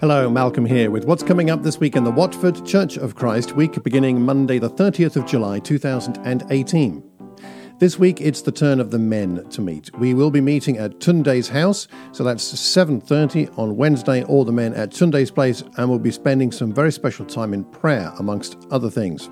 Hello, Malcolm here with what's coming up this week in the Watford Church of Christ week beginning Monday the 30th of July 2018. This week it's the turn of the men to meet. We will be meeting at Tunde's house, so that's 7:30 on Wednesday all the men at Tunde's place and we'll be spending some very special time in prayer amongst other things.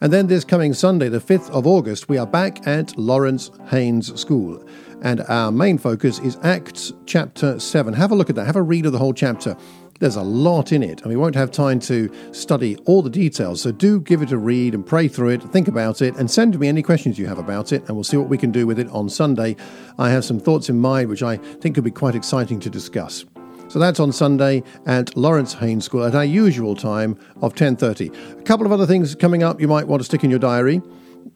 And then this coming Sunday the 5th of August we are back at Laurance Haines School and our main focus is Acts chapter 7. Have a look at that. Have a read of the whole chapter. There's a lot in it, and we won't have time to study all the details. So do give it a read and pray through it, think about it, and send me any questions you have about it, and we'll see what we can do with it on Sunday. I have some thoughts in mind which I think could be quite exciting to discuss. So that's on Sunday at Laurance Haines School at our usual time of 10:30. A couple of other things coming up you might want to stick in your diary.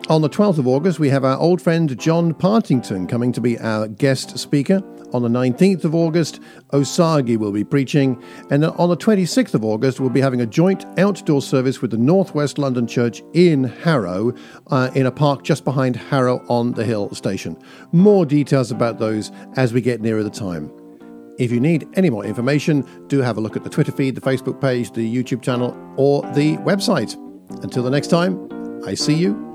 On the 12th of August, we have our old friend John Partington coming to be our guest speaker. On the 19th of August, Osagi will be preaching. And on the 26th of August, we'll be having a joint outdoor service with the Northwest London Church in Harrow, uh, in a park just behind Harrow on the Hill station. More details about those as we get nearer the time. If you need any more information, do have a look at the Twitter feed, the Facebook page, the YouTube channel, or the website. Until the next time, I see you,